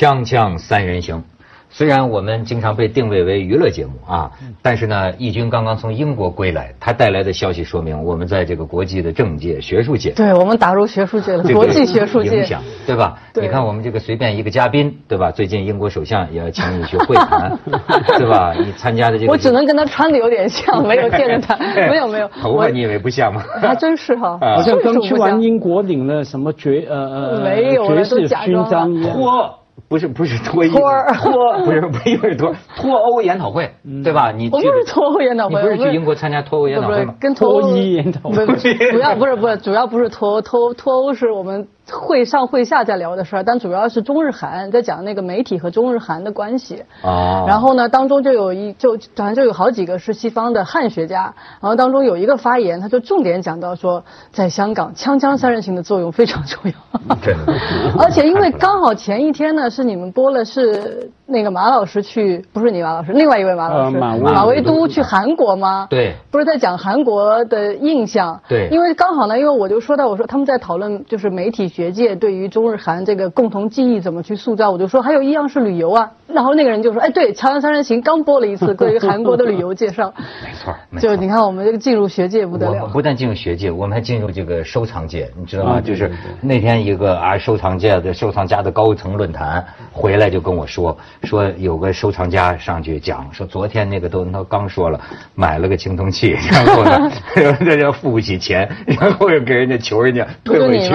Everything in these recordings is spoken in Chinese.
锵锵三人行，虽然我们经常被定位为娱乐节目啊，但是呢，义军刚刚从英国归来，他带来的消息说明，我们在这个国际的政界、学术界，对我们打入学术界了，这个国际学术界影响，对吧？对你看我们这个随便一个嘉宾，对吧？最近英国首相也要请你去会谈，对吧？你参加的这个，我只能跟他穿的有点像，没有见着他，没有没有，头发你以为不像吗？还真是哈，啊好像刚去完英国领了什么爵呃呃没有了爵士勋章一样。脱不是不是脱衣脱脱不是不是又是脱 脱欧研讨会，对吧？你去我不是脱欧研讨会，你不是去英国参加脱欧研讨会吗？跟脱欧研讨会不是主要不是不是主要不是脱脱脱欧是我们会上会下在聊的事儿，但主要是中日韩在讲那个媒体和中日韩的关系。哦然后呢，当中就有一就反正就有好几个是西方的汉学家，然后当中有一个发言，他就重点讲到说，在香港锵锵三人行的作用非常重要。真的，而且因为刚好前一天呢，是你们播了是那个马老师去，不是你马老师，另外一位马老师，呃马维马维都去韩国吗？对不是在讲韩国的印象。对因为刚好呢，因为我就说到，我说他们在讨论就是媒体学界对于中日韩这个共同记忆怎么去塑造，我就说还有一样是旅游啊。然后那个人就说，哎，对，《长安三人行》刚播了一次关于韩国的旅游介绍。没错没错就你看我们这个进入学界不得了。我们不但进入学界，我们还进入这个收藏界，你知道吗？啊就是那天一个啊收藏界的收藏家的高层论坛回来就跟我说，说有个收藏家上去讲，说昨天那个窦文涛刚说了，买了个青铜器，然后呢，这叫付不起钱，然后又给人家求人家退回去，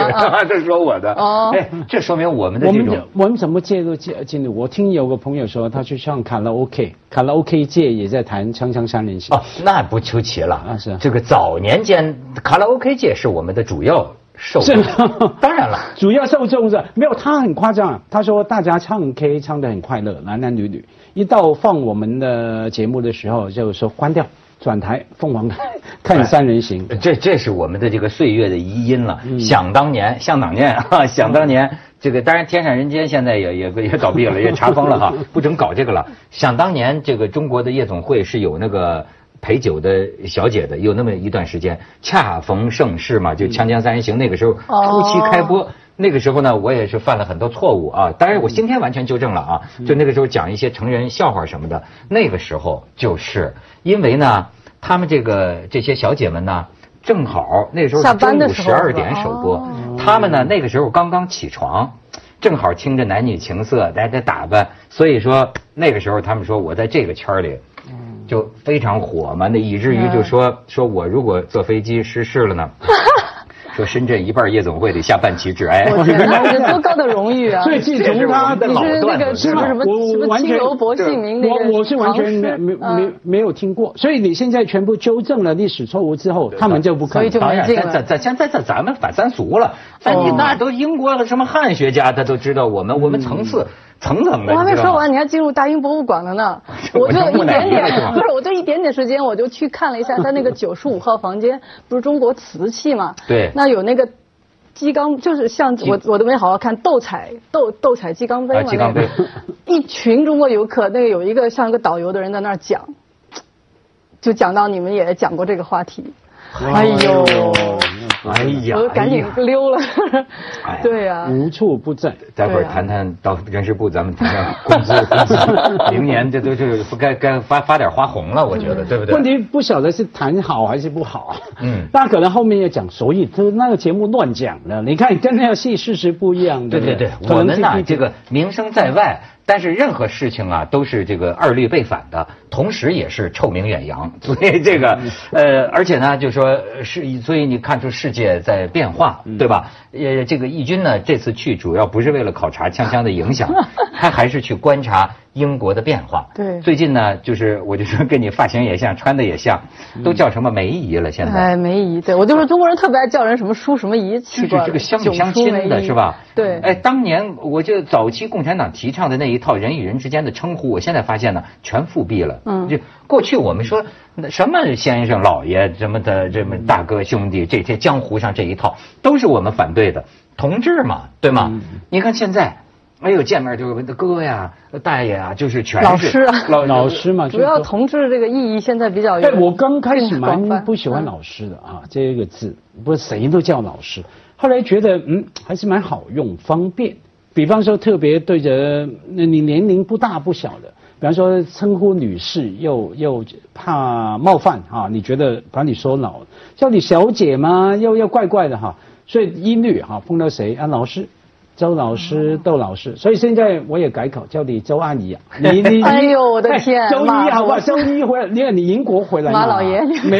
这说我的。哦哎，这说明我们的我们这种我们怎么介入进进入？我听有个朋友说，他去唱卡拉 OK，卡拉 OK 界也在谈《锵锵三人行》哦，那不出奇了啊是这个早年间卡拉 OK 界是我们的主要受众，当然了。主要受众是没有，他很夸张啊。他说大家唱 K 唱得很快乐，男男女女，一到放我们的节目的时候，就说关掉，转台凤凰台 看三人行。这这是我们的这个岁月的遗音了。想当年，想当年啊，想当年，这个当然天上人间现在也也也倒闭了，也查封了哈，不准搞这个了。想当年，这个中国的夜总会是有那个。陪酒的小姐的有那么一段时间，恰逢盛世嘛，就《锵锵三人行》那个时候初期开播，那个时候呢，我也是犯了很多错误啊。当然，我今天完全纠正了啊。就那个时候讲一些成人笑话什么的，那个时候就是因为呢，他们这个这些小姐们呢，正好那时候是中午十二点首播哦，他们呢那个时候刚刚起床。正好听着男女情色，大家打扮，所以说那个时候他们说我在这个圈儿里，就非常火嘛，那以至于就说说我如果坐飞机失事了呢，说深圳一半夜总会得下半旗致哀。我天，那是多高的荣誉啊！最近从他的老你是那段子，个什么什么我完全楼薄姓名那个我我是完全没没没有听过，所以你现在全部纠正了历史错误之后，他们就不看所以就当然，没劲了。咱咱咱现在咱咱们反三俗了，咱你哦。那都英国的什么汉学家，他都知道我们我们层次层层的。我还没说完，你还进入大英博物馆了呢。我 我就一点点，不是，我就一点点时间，我就去看了一下他那个九十五号房间，不是中国瓷器嘛？对那有那个。鸡缸就是像我我都没好好看斗彩斗斗彩鸡缸杯嘛，啊鸡缸杯 一群中国游客，那个有一个像一个导游的人在那儿讲，就讲到你们也讲过这个话题，哎呦，哎呀，我就赶紧溜了哎，对呀，无处不在。待会儿谈谈到人事部，咱们谈谈工资，工资，明年这都是该该发发点花红了，我觉得，对不对？问题不晓得是谈好还是不好。嗯那可能后面要讲，所以他那个节目乱讲了。你看跟那个戏事实不一样。不对对对，我们呢是这个名声在外，但是任何事情啊都是这个二律背反的，同时也是臭名远扬。所以这个呃，而且呢，就说是，所以你看出世界在变化，对吧？呃，这个义军呢这次去主要不是为了考察锵锵的影响，他还是去观察英国的变化。对最近呢，就是我就说跟你发型也像，穿的也像，都叫什么梅姨了，现在。哎，梅姨，对我就说中国人特别爱叫人什么叔什么姨，奇就是怪，这个相九不相亲的是吧？对，哎，当年我就早期共产党提倡的那一套人与人之间的称呼，我现在发现呢，全复辟了。嗯就过去我们说那什么先生、老爷什么的，这么大哥、兄弟，这些江湖上这一套都是我们反对的。同志嘛，对吗？嗯你看现在。哎呦，见面就是哥呀、大爷啊，就是全是老师啊老老师嘛，主要同志这个意义现在比较有哎，我刚开始蛮不喜欢嗯老师的啊，这个字，不是谁都叫老师。后来觉得嗯还是蛮好用，方便。比方说特别对着那你年龄不大不小的，比方说称呼女士又又怕冒犯啊，你觉得把你说老，叫你小姐嘛？又又怪怪的哈，所以一律哈碰到谁啊老师。周老师、窦老师，所以现在我也改口，叫你周阿姨啊。你你哎呦我的天 周一好吧？老师周一回来，你看你英国回来嘛马老爷没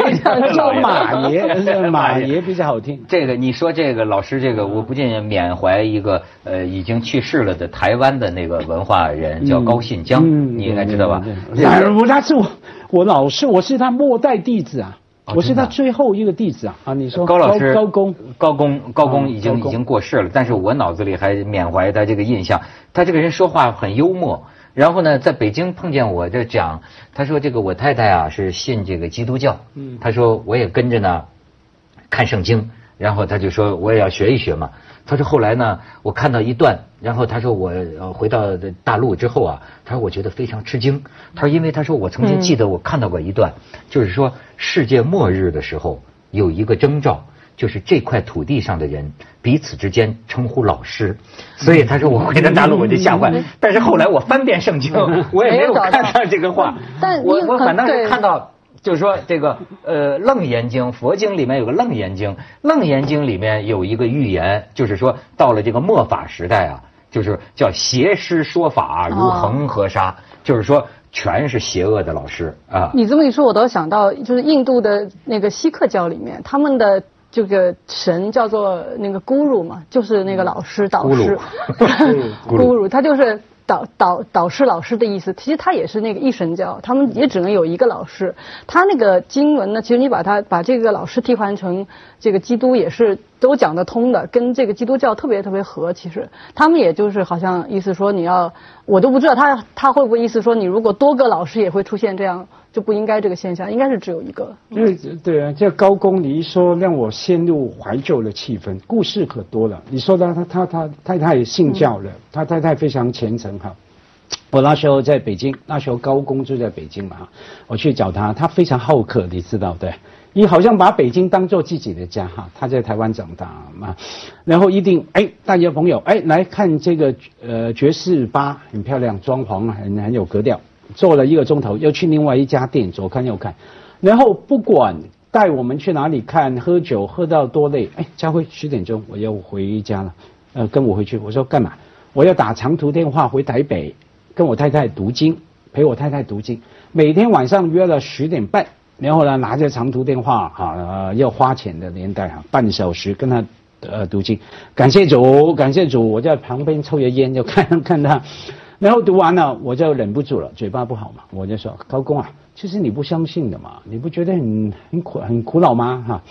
叫马爷，马爷比较好听。这个你说这个老师，这个我不禁缅怀一个呃已经去世了的台湾的那个文化人，叫高信江，嗯你应该知道吧？对对对我他是我我老师，我是他末代弟子啊，哦我是他最后一个弟子啊。啊，你说高老师高公，高公高工嗯已经已经过世了，但是我脑子里还缅怀他这个印象。他这个人说话很幽默，然后呢，在北京碰见我这讲，他说这个我太太啊是信这个基督教，嗯他说我也跟着呢看圣经，然后他就说我也要学一学嘛。他说后来呢，我看到一段，然后他说我呃回到大陆之后啊，他说我觉得非常吃惊。他说因为他说我曾经记得我看到过一段，就是说世界末日的时候有一个征兆。就是这块土地上的人彼此之间称呼老师，所以他说我回到大陆我就吓坏。但是后来我翻遍圣经，我也没有看到这个话。但我我反倒是看到，就是说这个呃《楞严经》，佛经里面有个《楞严经》，《楞严经》里面有一个预言，就是说到了这个末法时代啊，就是叫邪师说法如恒河沙，就是说全是邪恶的老师啊。你这么一说，我倒想到，就是印度的那个锡克教里面，他们的这个神叫做那个 guru 嘛，就是那个老师、导师。guru，他就是导导导师、老师的意思。其实他也是那个一神教，他们也只能有一个老师。他那个经文呢，其实你把他把这个老师替换成这个基督，也是都讲得通的，跟这个基督教特别特别合。其实他们也就是好像意思说你要，我都不知道他他会不会意思说你如果多个老师也会出现这样。就不应该这个现象，应该是只有一个。因为对啊，这高工你一说，让我陷入怀旧的气氛。故事可多了。你说他他他他太太信教了，他太太非常虔诚哈。我那时候在北京，那时候高工就在北京嘛，我去找他，他非常好客，你知道对？你好像把北京当做自己的家哈。他在台湾长大嘛，然后一定哎，大家朋友哎来看这个呃爵士吧，很漂亮，装潢很很有格调。坐了一个钟头，又去另外一家店左看右看，然后不管带我们去哪里看，喝酒喝到多累，哎，佳辉十点钟我要回家了，呃，跟我回去。我说干嘛？我要打长途电话回台北，跟我太太读经，陪我太太读经。每天晚上约了十点半，然后呢拿着长途电话哈、呃，要花钱的年代哈，半小时跟他呃读经。感谢主，感谢主，我在旁边抽着烟就看看他。然后读完了，我就忍不住了，嘴巴不好嘛，我就说高工啊，其实你不相信的嘛，你不觉得很很苦很苦恼吗？哈，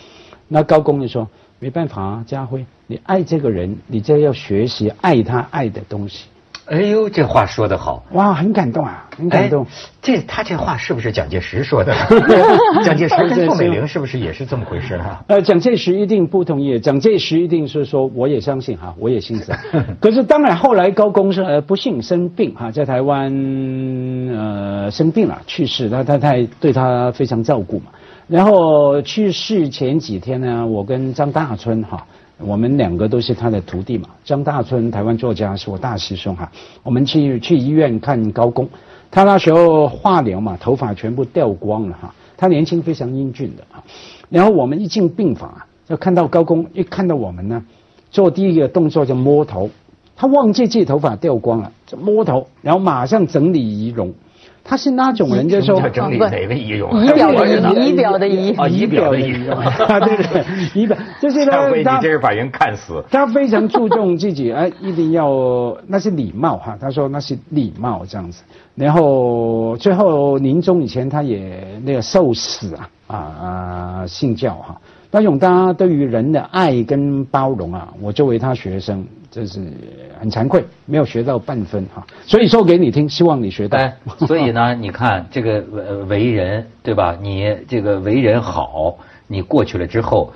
那高工就说没办法啊，家辉，你爱这个人，你就要学习爱他爱的东西。哎呦，这话说得好！哇，很感动啊，很感动。哎、这他这话是不是蒋介石说的？蒋介石跟宋美龄是不是也是这么回事啊？呃，蒋介石一定不同意，蒋介石一定是说我也相信哈，我也信神。可是当然后来高公是呃不幸生病哈，在台湾呃生病了去世，他太太对他非常照顾嘛。然后去世前几天呢，我跟张大春哈。我们两个都是他的徒弟嘛，张大春台湾作家是我大师兄哈。我们去去医院看高工，他那时候化疗嘛，头发全部掉光了哈。他年轻非常英俊的哈。然后我们一进病房啊，就看到高工一看到我们呢，做第一个动作就摸头，他忘记自己头发掉光了，就摸头，然后马上整理仪容。他是那种人，就说整理哪个仪容？仪表的仪，仪表的仪啊，仪表的仪容啊，对对，仪表就是他，你这是把人看死。他非常注重自己，哎，一定要那是礼貌哈。他说那是礼貌这样子。然后最后临终以前，他也那个受死啊啊啊信教哈。那种他对于人的爱跟包容啊，我作为他学生，这是很惭愧，没有学到半分哈。所以说给你听，希望你学到。哎，所以呢，你看这个呃为人对吧？你这个为人好，你过去了之后，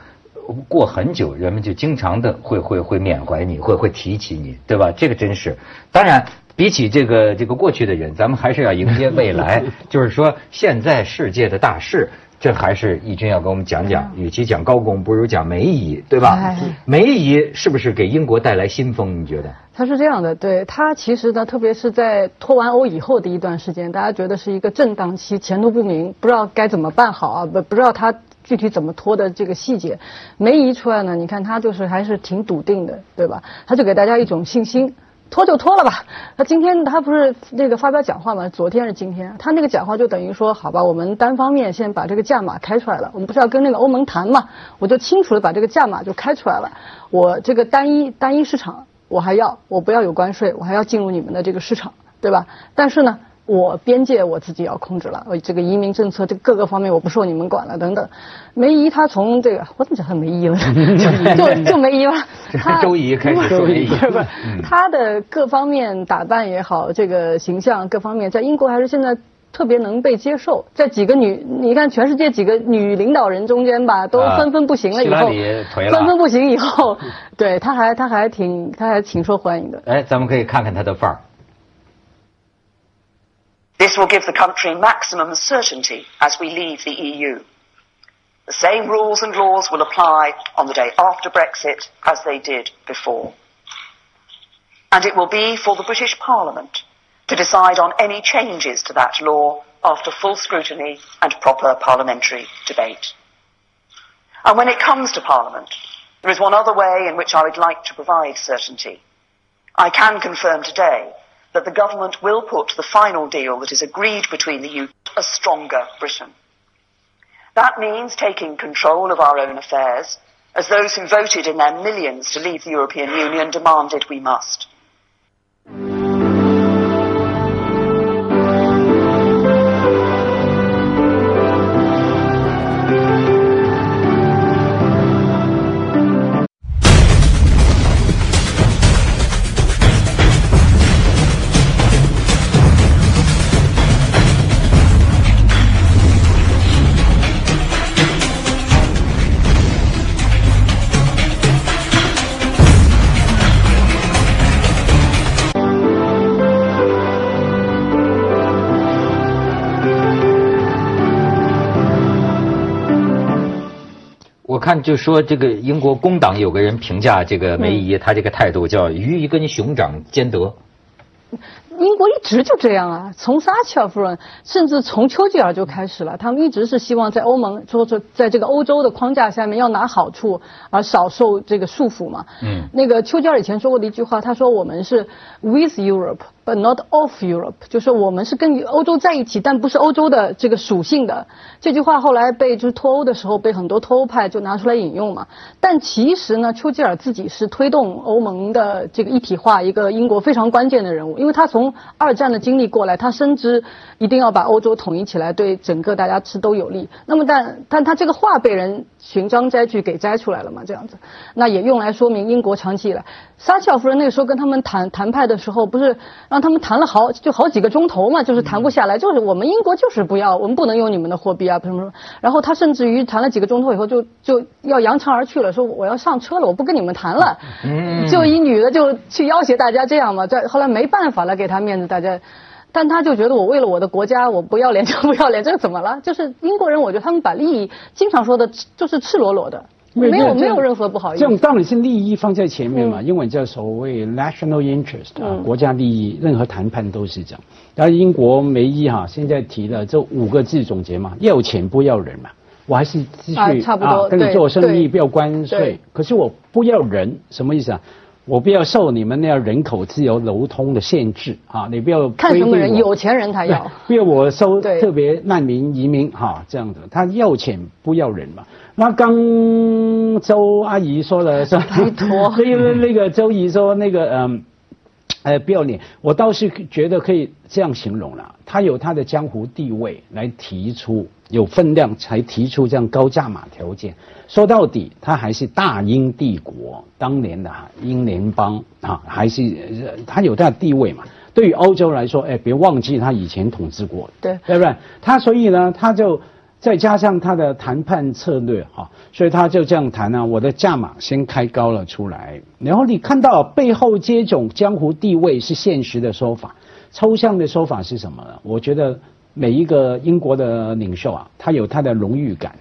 过很久，人们就经常的会会会缅怀你，会会提起你，对吧？这个真是。当然，比起这个这个过去的人，咱们还是要迎接未来。就是说，现在世界的大势。这还是义军要跟我们讲讲，与其讲高拱，不如讲梅姨，对吧哎？梅姨是不是给英国带来新风？你觉得？他是这样的，对他其实呢，特别是在脱完欧以后的一段时间，大家觉得是一个震荡期，前途不明，不知道该怎么办好啊，不不知道他具体怎么脱的这个细节。梅姨出来呢，你看他就是还是挺笃定的，对吧？他就给大家一种信心。脱就脱了吧。他今天他不是那个发表讲话吗？昨天是今天，他那个讲话就等于说，好吧，我们单方面先把这个价码开出来了。我们不是要跟那个欧盟谈嘛？我就清楚的把这个价码就开出来了。我这个单一单一市场我还要，我不要有关税，我还要进入你们的这个市场，对吧？但是呢。我边界我自己要控制了，我这个移民政策这各个方面我不受你们管了等等。梅姨她从这个我怎么叫她梅姨了？就就梅姨吧。她周姨开始说梅姨，不是她的各方面打扮也好，这个形象各方面，在英国还是现在特别能被接受。在几个女，你看全世界几个女领导人中间吧，都纷纷不行了以后，纷纷不行以后，对她还她还挺她还挺受欢迎的。哎，咱们可以看看她的范儿。This will give the country maximum certainty as we leave the EU. The same rules and laws will apply on the day after Brexit as they did before. And it will be for the British Parliament to decide on any changes to that law after full scrutiny and proper parliamentary debate. And when it comes to Parliament, there is one other way in which I would like to provide certainty. I can confirm today that the government will put the final deal that is agreed between the UK a stronger Britain. That means taking control of our own affairs, as those who voted in their millions to leave the European Union demanded we must. 看就说这个英国工党有个人评价这个梅姨，她这个态度叫鱼一根熊掌兼得。英国一直就这样啊，从撒切尔夫人，甚至从丘吉尔就开始了，他们一直是希望在欧盟，说说在这个欧洲的框架下面要拿好处，而少受这个束缚嘛。嗯，那个丘吉尔以前说过的一句话，他说我们是 with Europe but not of Europe，就是我们是跟欧洲在一起，但不是欧洲的这个属性的。这句话后来被就是脱欧的时候被很多脱欧派就拿出来引用嘛。但其实呢，丘吉尔自己是推动欧盟的这个一体化一个英国非常关键的人物，因为他从二战的经历过来，他深知一定要把欧洲统一起来，对整个大家是都有利。那么但但他这个话被人寻章摘句给摘出来了嘛，这样子，那也用来说明英国长期以来，撒切尔夫人那个时候跟他们谈谈判的时候，不是让他们谈了好就好几个钟头嘛，就是谈不下来，就是我们英国就是不要，我们不能用你们的货币啊，什么什么。然后他甚至于谈了几个钟头以后，就就要扬长而去了，说我要上车了，我不跟你们谈了。嗯就一女的就去要挟大家这样嘛，在后来没办法了，给他面子，大家。但他就觉得我为了我的国家，我不要脸就不要脸，这怎么了？就是英国人，我觉得他们把利益经常说的就是赤裸裸的，没有没有任何不好意思。这种当然是利益放在前面嘛，英文叫所谓 national interest 啊，国家利益，任何谈判都是这样。然后英国梅姨哈现在提了这五个字总结嘛，要钱不要人嘛，我还是继续跟你做生意，不要关税，可是我不要人，什么意思啊？我不要受你们那样人口自由流通的限制啊！你不要看什么人，有钱人才要。不要我收特别难民移民哈，这样子，他要钱不要人嘛。那刚周阿姨说了说，拜托 那个那个周姨说那个嗯。呃，不要脸，我倒是觉得可以这样形容了。他有他的江湖地位来提出有分量，才提出这样高价码条件。说到底，他还是大英帝国当年的哈英联邦啊，还是呃他有他的地位嘛。对于欧洲来说，哎，别忘记他以前统治过，对对不对？他所以呢，他就再加上他的谈判策略哈、所以他就这样谈啊，我的价码先开高了出来，然后你看到背后接种江湖地位是现实的说法，抽象的说法是什么呢？我觉得每一个英国的领袖啊，他有他的荣誉感。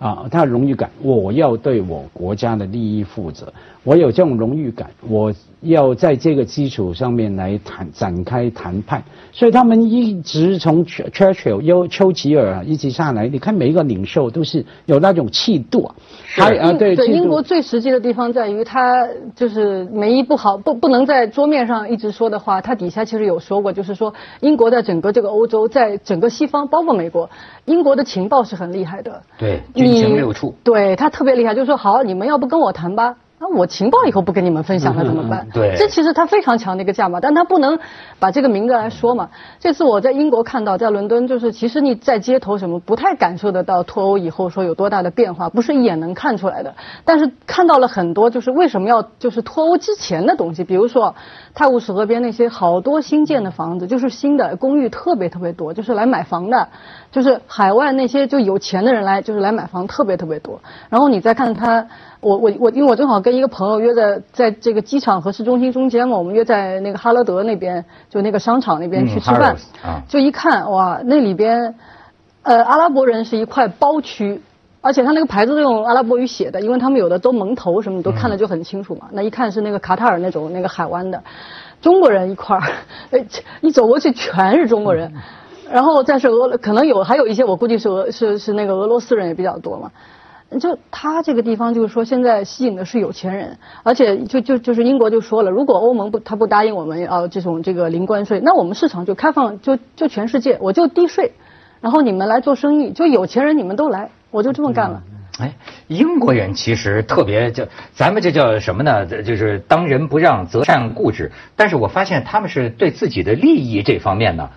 啊，他的荣誉感，我要对我国家的利益负责，我有这种荣誉感，我要在这个基础上面来谈展开谈判，所以他们一直从 Churchill 又丘吉尔啊一直下来，你看每一个领袖都是有那种气度啊，还啊对对，英国最实际的地方在于他就是没一不好不不能在桌面上一直说的话，他底下其实有说过，就是说英国在整个这个欧洲，在整个西方，包括美国，英国的情报是很厉害的，对。军情六处，对他特别厉害，就是说好，你们要不跟我谈吧。那我情报以后不跟你们分享了怎么办？对，这其实他非常强的一个价码，但他不能把这个明着来说嘛。这次我在英国看到，在伦敦，就是其实你在街头什么不太感受得到脱欧以后说有多大的变化，不是一眼能看出来的。但是看到了很多，就是为什么要就是脱欧之前的东西，比如说泰晤士河边那些好多新建的房子，就是新的公寓特别特别多，就是来买房的，就是海外那些就有钱的人来就是来买房特别特别多。然后你再看他。我我我，因为我正好跟一个朋友约在在这个机场和市中心中间嘛，我们约在那个哈勒德那边，就那个商场那边去吃饭。啊。就一看哇，那里边，呃，阿拉伯人是一块包区，而且他那个牌子都用阿拉伯语写的，因为他们有的都蒙头什么，都看得就很清楚嘛。那一看是那个卡塔尔那种那个海湾的，中国人一块儿，一走过去全是中国人，然后再是俄，可能有还有一些我估计是俄是是那个俄罗斯人也比较多嘛。就他这个地方，就是说现在吸引的是有钱人，而且就就就是英国就说了，如果欧盟不他不答应我们要这种这个零关税，那我们市场就开放，就就全世界我就低税，然后你们来做生意，就有钱人你们都来，我就这么干了。哎，英国人其实特别叫咱们这叫什么呢？就是当仁不让，择善固执。但是我发现他们是对自己的利益这方面呢，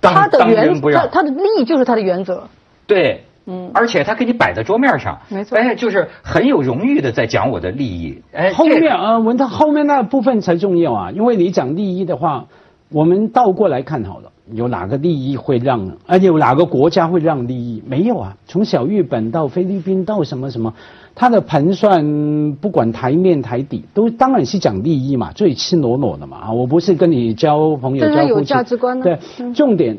他的原他他的利益就是他的原则。对。嗯，而且他给你摆在桌面上，没错，哎，就是很有荣誉的在讲我的利益，哎，后面啊，文涛后面那部分才重要啊，因为你讲利益的话，我们倒过来看好了，有哪个利益会让，而且有哪个国家会让利益？没有啊，从小日本到菲律宾到什么什么，他的盘算不管台面台底，都当然是讲利益嘛，最赤裸裸的嘛啊，我不是跟你交朋友交有价值观呢，对，重点。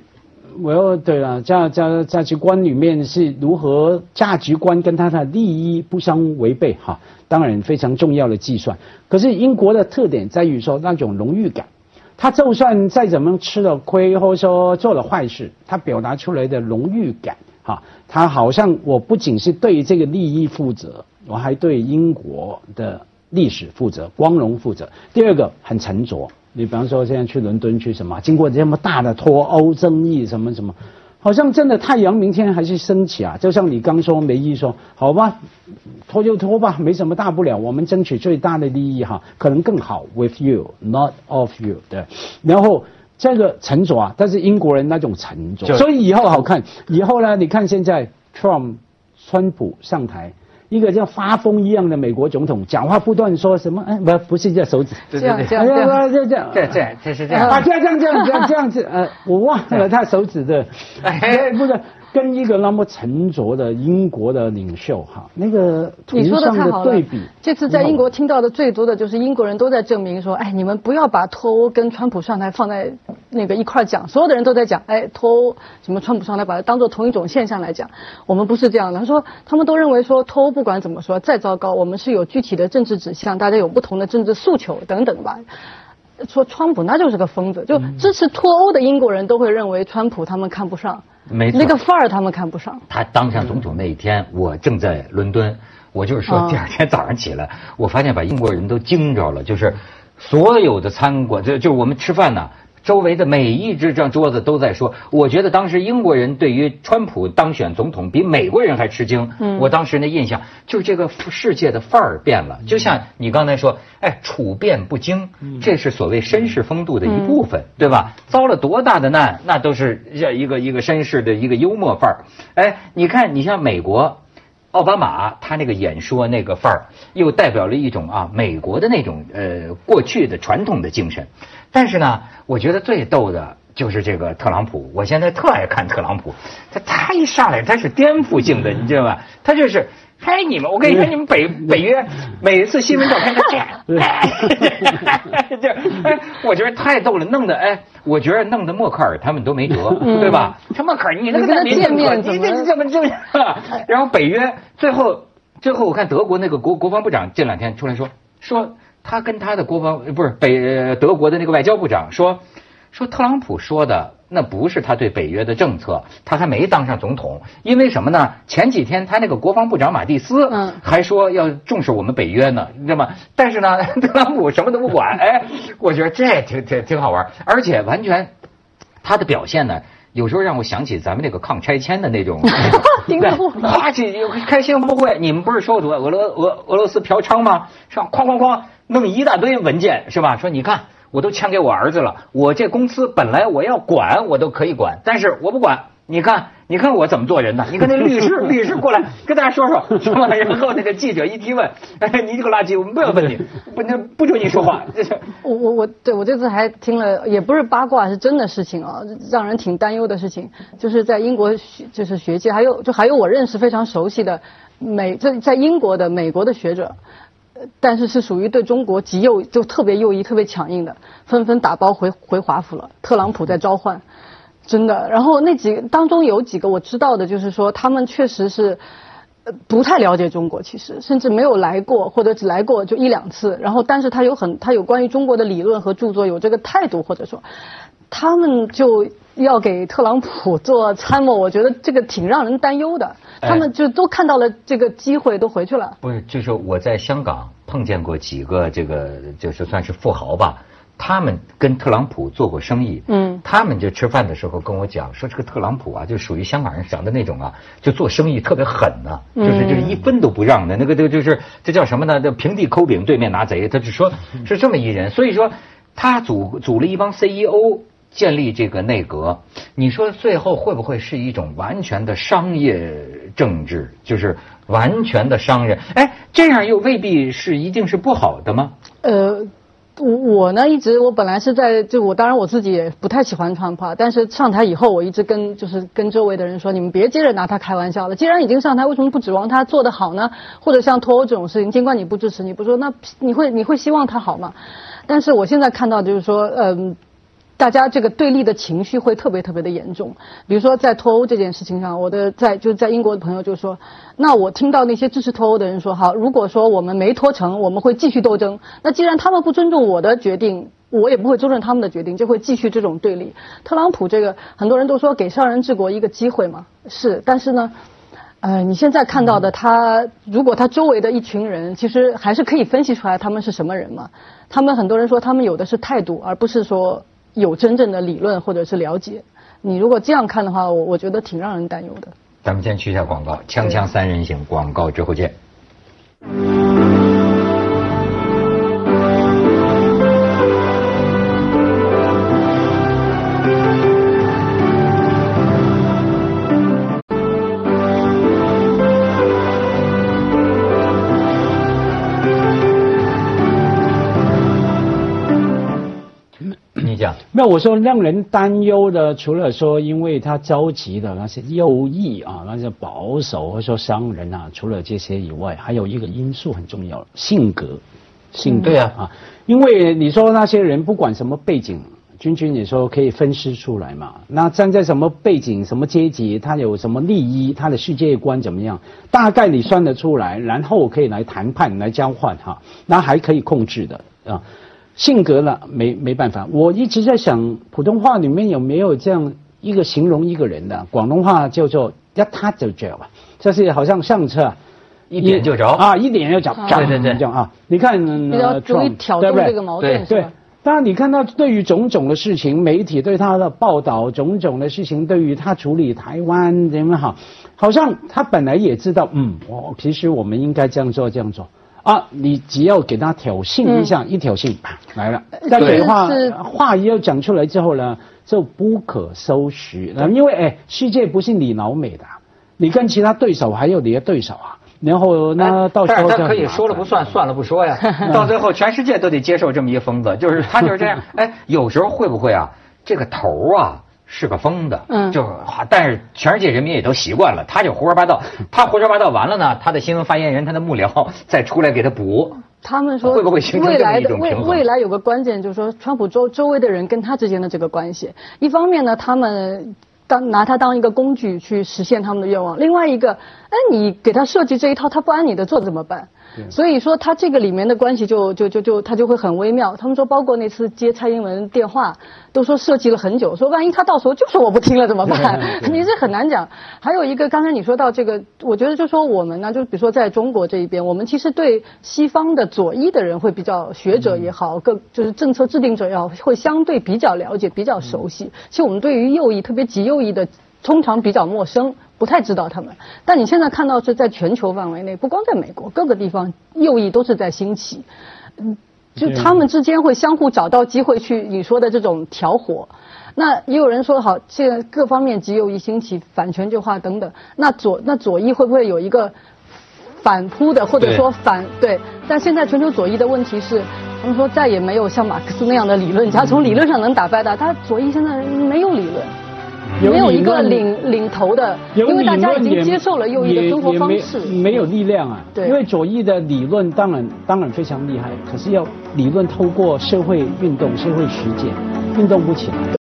我要对了，价价价值观里面是如何价值观跟他的利益不相违背哈，当然非常重要的计算。可是英国的特点在于说那种荣誉感，他就算再怎么吃了亏或者说做了坏事，他表达出来的荣誉感哈，他好像我不仅是对这个利益负责，我还对英国的历史负责、光荣负责。第二个很沉着。你比方说，现在去伦敦去什么？经过这么大的脱欧争议，什么什么，好像真的太阳明天还是升起啊！就像你刚说，梅姨说，好吧，拖就拖吧，没什么大不了，我们争取最大的利益哈，可能更好。With you, not of you，对。然后这个沉着啊，但是英国人那种沉着，所以以后好看。以后呢，你看现在 Trump 川普上台。一个像发疯一样的美国总统，讲话不断说什么？哎，不，不是这手指，对对对。这样这样。这样，这这这是这样。啊，这样这样这样这样这样子，呃，我忘了他手指的，哎，不是。跟一个那么沉着的英国的领袖哈，那个你说的太好对比。这次在英国听到的最多的就是英国人都在证明说，哎，你们不要把脱欧跟川普上台放在那个一块讲，所有的人都在讲，哎，脱欧什么川普上台，把它当做同一种现象来讲。我们不是这样的，他说他们都认为说脱欧不管怎么说再糟糕，我们是有具体的政治指向，大家有不同的政治诉求等等吧。说川普那就是个疯子，就支持脱欧的英国人都会认为川普他们看不上。没错，那个范儿他们看不上。他当上总统那一天，我正在伦敦。我就是说，第二天早上起来，我发现把英国人都惊着了。就是所有的餐馆，就就我们吃饭呢。周围的每一只张桌子都在说，我觉得当时英国人对于川普当选总统比美国人还吃惊。嗯，我当时那印象就是这个世界的范儿变了，就像你刚才说，哎，处变不惊，这是所谓绅士风度的一部分，对吧？遭了多大的难，那都是这一个一个绅士的一个幽默范儿。哎，你看，你像美国，奥巴马他那个演说那个范儿，又代表了一种啊美国的那种呃过去的传统的精神。但是呢，我觉得最逗的，就是这个特朗普。我现在特爱看特朗普，他他一上来他是颠覆性的，你知道吧？他就是。嗨，你们！我跟你说，你们北北约每一次新闻照片都这样，这 哎，我觉得太逗了，弄得哎，我觉得弄得默克尔他们都没辙，对吧？他默克尔，你那个他见面你这怎么这么？然后北约最后最后我看德国那个国国防部长这两天出来说说他跟他的国防不是北呃德国的那个外交部长说说特朗普说的那不是他对北约的政策，他还没当上总统，因为什么呢？前几天他那个国防部长马蒂斯嗯还说要重视我们北约呢，你知道吗？但是呢，特朗普什么都不管，哎，我觉得这挺挺挺好玩，而且完全他的表现呢。有时候让我想起咱们那个抗拆迁的那种，听说过哗起开新闻发布会，你们不是说俄俄罗俄俄罗斯嫖娼吗？是吧？哐哐哐弄一大堆文件是吧？说你看我都签给我儿子了，我这公司本来我要管我都可以管，但是我不管。你看，你看我怎么做人呢？你看那律师，律师过来跟大家说说，是吧？然后那个记者一提问，哎，你这个垃圾，我们不要问你，不那不准你说话。这 是我我我对我这次还听了，也不是八卦，是真的事情啊，让人挺担忧的事情。就是在英国学，就是学界，还有就还有我认识非常熟悉的美，在在英国的美国的学者，呃但是是属于对中国极右，就特别右翼、特别强硬的，纷纷打包回回华府了。特朗普在召唤，真的。然后那几当中有几个我知道的，就是说他们确实是。呃，不太了解中国，其实甚至没有来过，或者只来过就一两次。然后，但是他有很，他有关于中国的理论和著作，有这个态度，或者说，他们就要给特朗普做参谋。我觉得这个挺让人担忧的。哎他们就都看到了这个机会，都回去了。不是，就是我在香港碰见过几个这个就是算是富豪吧，他们跟特朗普做过生意。嗯他们就吃饭的时候跟我讲说，这个特朗普啊，就属于香港人讲的那种啊，就做生意特别狠呐、嗯就是就是一分都不让的，那个就就是这叫什么呢？这平地抠饼，对面拿贼，他就说是这么一人。所以说，他组组了一帮 CEO。建立这个内阁，你说最后会不会是一种完全的商业政治，就是完全的商人？哎，这样又未必是一定是不好的吗？呃，我我呢一直我本来是在就我当然我自己也不太喜欢川普，但是上台以后我一直跟就是跟周围的人说，你们别接着拿他开玩笑了。既然已经上台，为什么不指望他做得好呢？或者像脱欧这种事情，尽管你不支持，你不说，那你会你会希望他好吗？但是我现在看到就是说，嗯。大家这个对立的情绪会特别特别的严重。比如说在脱欧这件事情上，我的在就在英国的朋友就说，那我听到那些支持脱欧的人说，好，如果说我们没脱成，我们会继续斗争。那既然他们不尊重我的决定，我也不会尊重他们的决定，就会继续这种对立。特朗普这个很多人都说给商人治国一个机会嘛，是，但是呢。呃，你现在看到的他，如果他周围的一群人，其实还是可以分析出来他们是什么人嘛。他们很多人说他们有的是态度，而不是说有真正的理论或者是了解。你如果这样看的话，我我觉得挺让人担忧的。咱们先去一下广告，锵锵三人行，广告之后见。你讲，没有，我说让人担忧的，除了说因为他着急的那些右翼啊，那些保守或者说商人啊，除了这些以外，还有一个因素很重要，性格，性格、对啊啊，因为你说那些人不管什么背景，君君你说可以分析出来嘛？那站在什么背景、什么阶级，他有什么利益，他的世界观怎么样，大概你算得出来，然后可以来谈判、来交换哈，那还可以控制的啊。性格了，没没办法。我一直在想，普通话里面有没有这样一个形容一个人的？广东话叫做一塌就着啊，就是好像上车一点就着啊，一点就着，啊对对对这样啊。你看，比较呃容易挑对对动这个矛对对盾是吧？，当然你看到对于种种的事情，媒体对他的报道，种种的事情，对于他处理台湾怎么好，好像他本来也知道，嗯，我其实我们应该这样做，这样做。啊，你只要给他挑衅一下，一挑衅，啪来了。但对是话是话一要讲出来之后呢，就不可收拾。因为哎，世界不是你老美的，你跟其他对手还有你的对手啊。然后那到时哎但候就是他可以说了不算，算了不说呀。到最后，全世界都得接受这么一个疯子，就是他就是这样。哎，有时候会不会啊？这个头啊是个疯子，嗯就但是全世界人民也都习惯了，他就胡说八道，他胡说八道完了呢，他的新闻发言人、他的幕僚再出来给他补。他们说会不会形成这么未来的未未来有个关键就是说，川普周周围的人跟他之间的这个关系，一方面呢，他们当拿他当一个工具去实现他们的愿望；另外一个，哎，你给他设计这一套，他不按你的做怎么办？所以说，他这个里面的关系就就就就他就会很微妙。他们说，包括那次接蔡英文电话，都说设计了很久，说万一他到时候就说我不听了怎么办？你这很难讲。还有一个，刚才你说到这个，我觉得就说我们呢，就比如说在中国这一边，我们其实对西方的左翼的人会比较学者也好，各就是政策制定者也好，会相对比较了解、比较熟悉。其实我们对于右翼，特别极右翼的，通常比较陌生。不太知道他们，但你现在看到是在全球范围内，不光在美国，各个地方右翼都是在兴起，嗯，就他们之间会相互找到机会去你说的这种调和。那也有人说好，现在各方面极右翼兴起，反全球化等等，那左那左翼会不会有一个反扑的，或者说反对？但现在全球左翼的问题是，他们说再也没有像马克思那样的理论家，从理论上能打败他，他左翼现在没有理论。没有一个领领头的，因为大家已经接受了右翼的生活方式，没有力量啊。对，因为左翼的理论当然当然非常厉害，可是要理论透过社会运动、社会实践，运动不起来。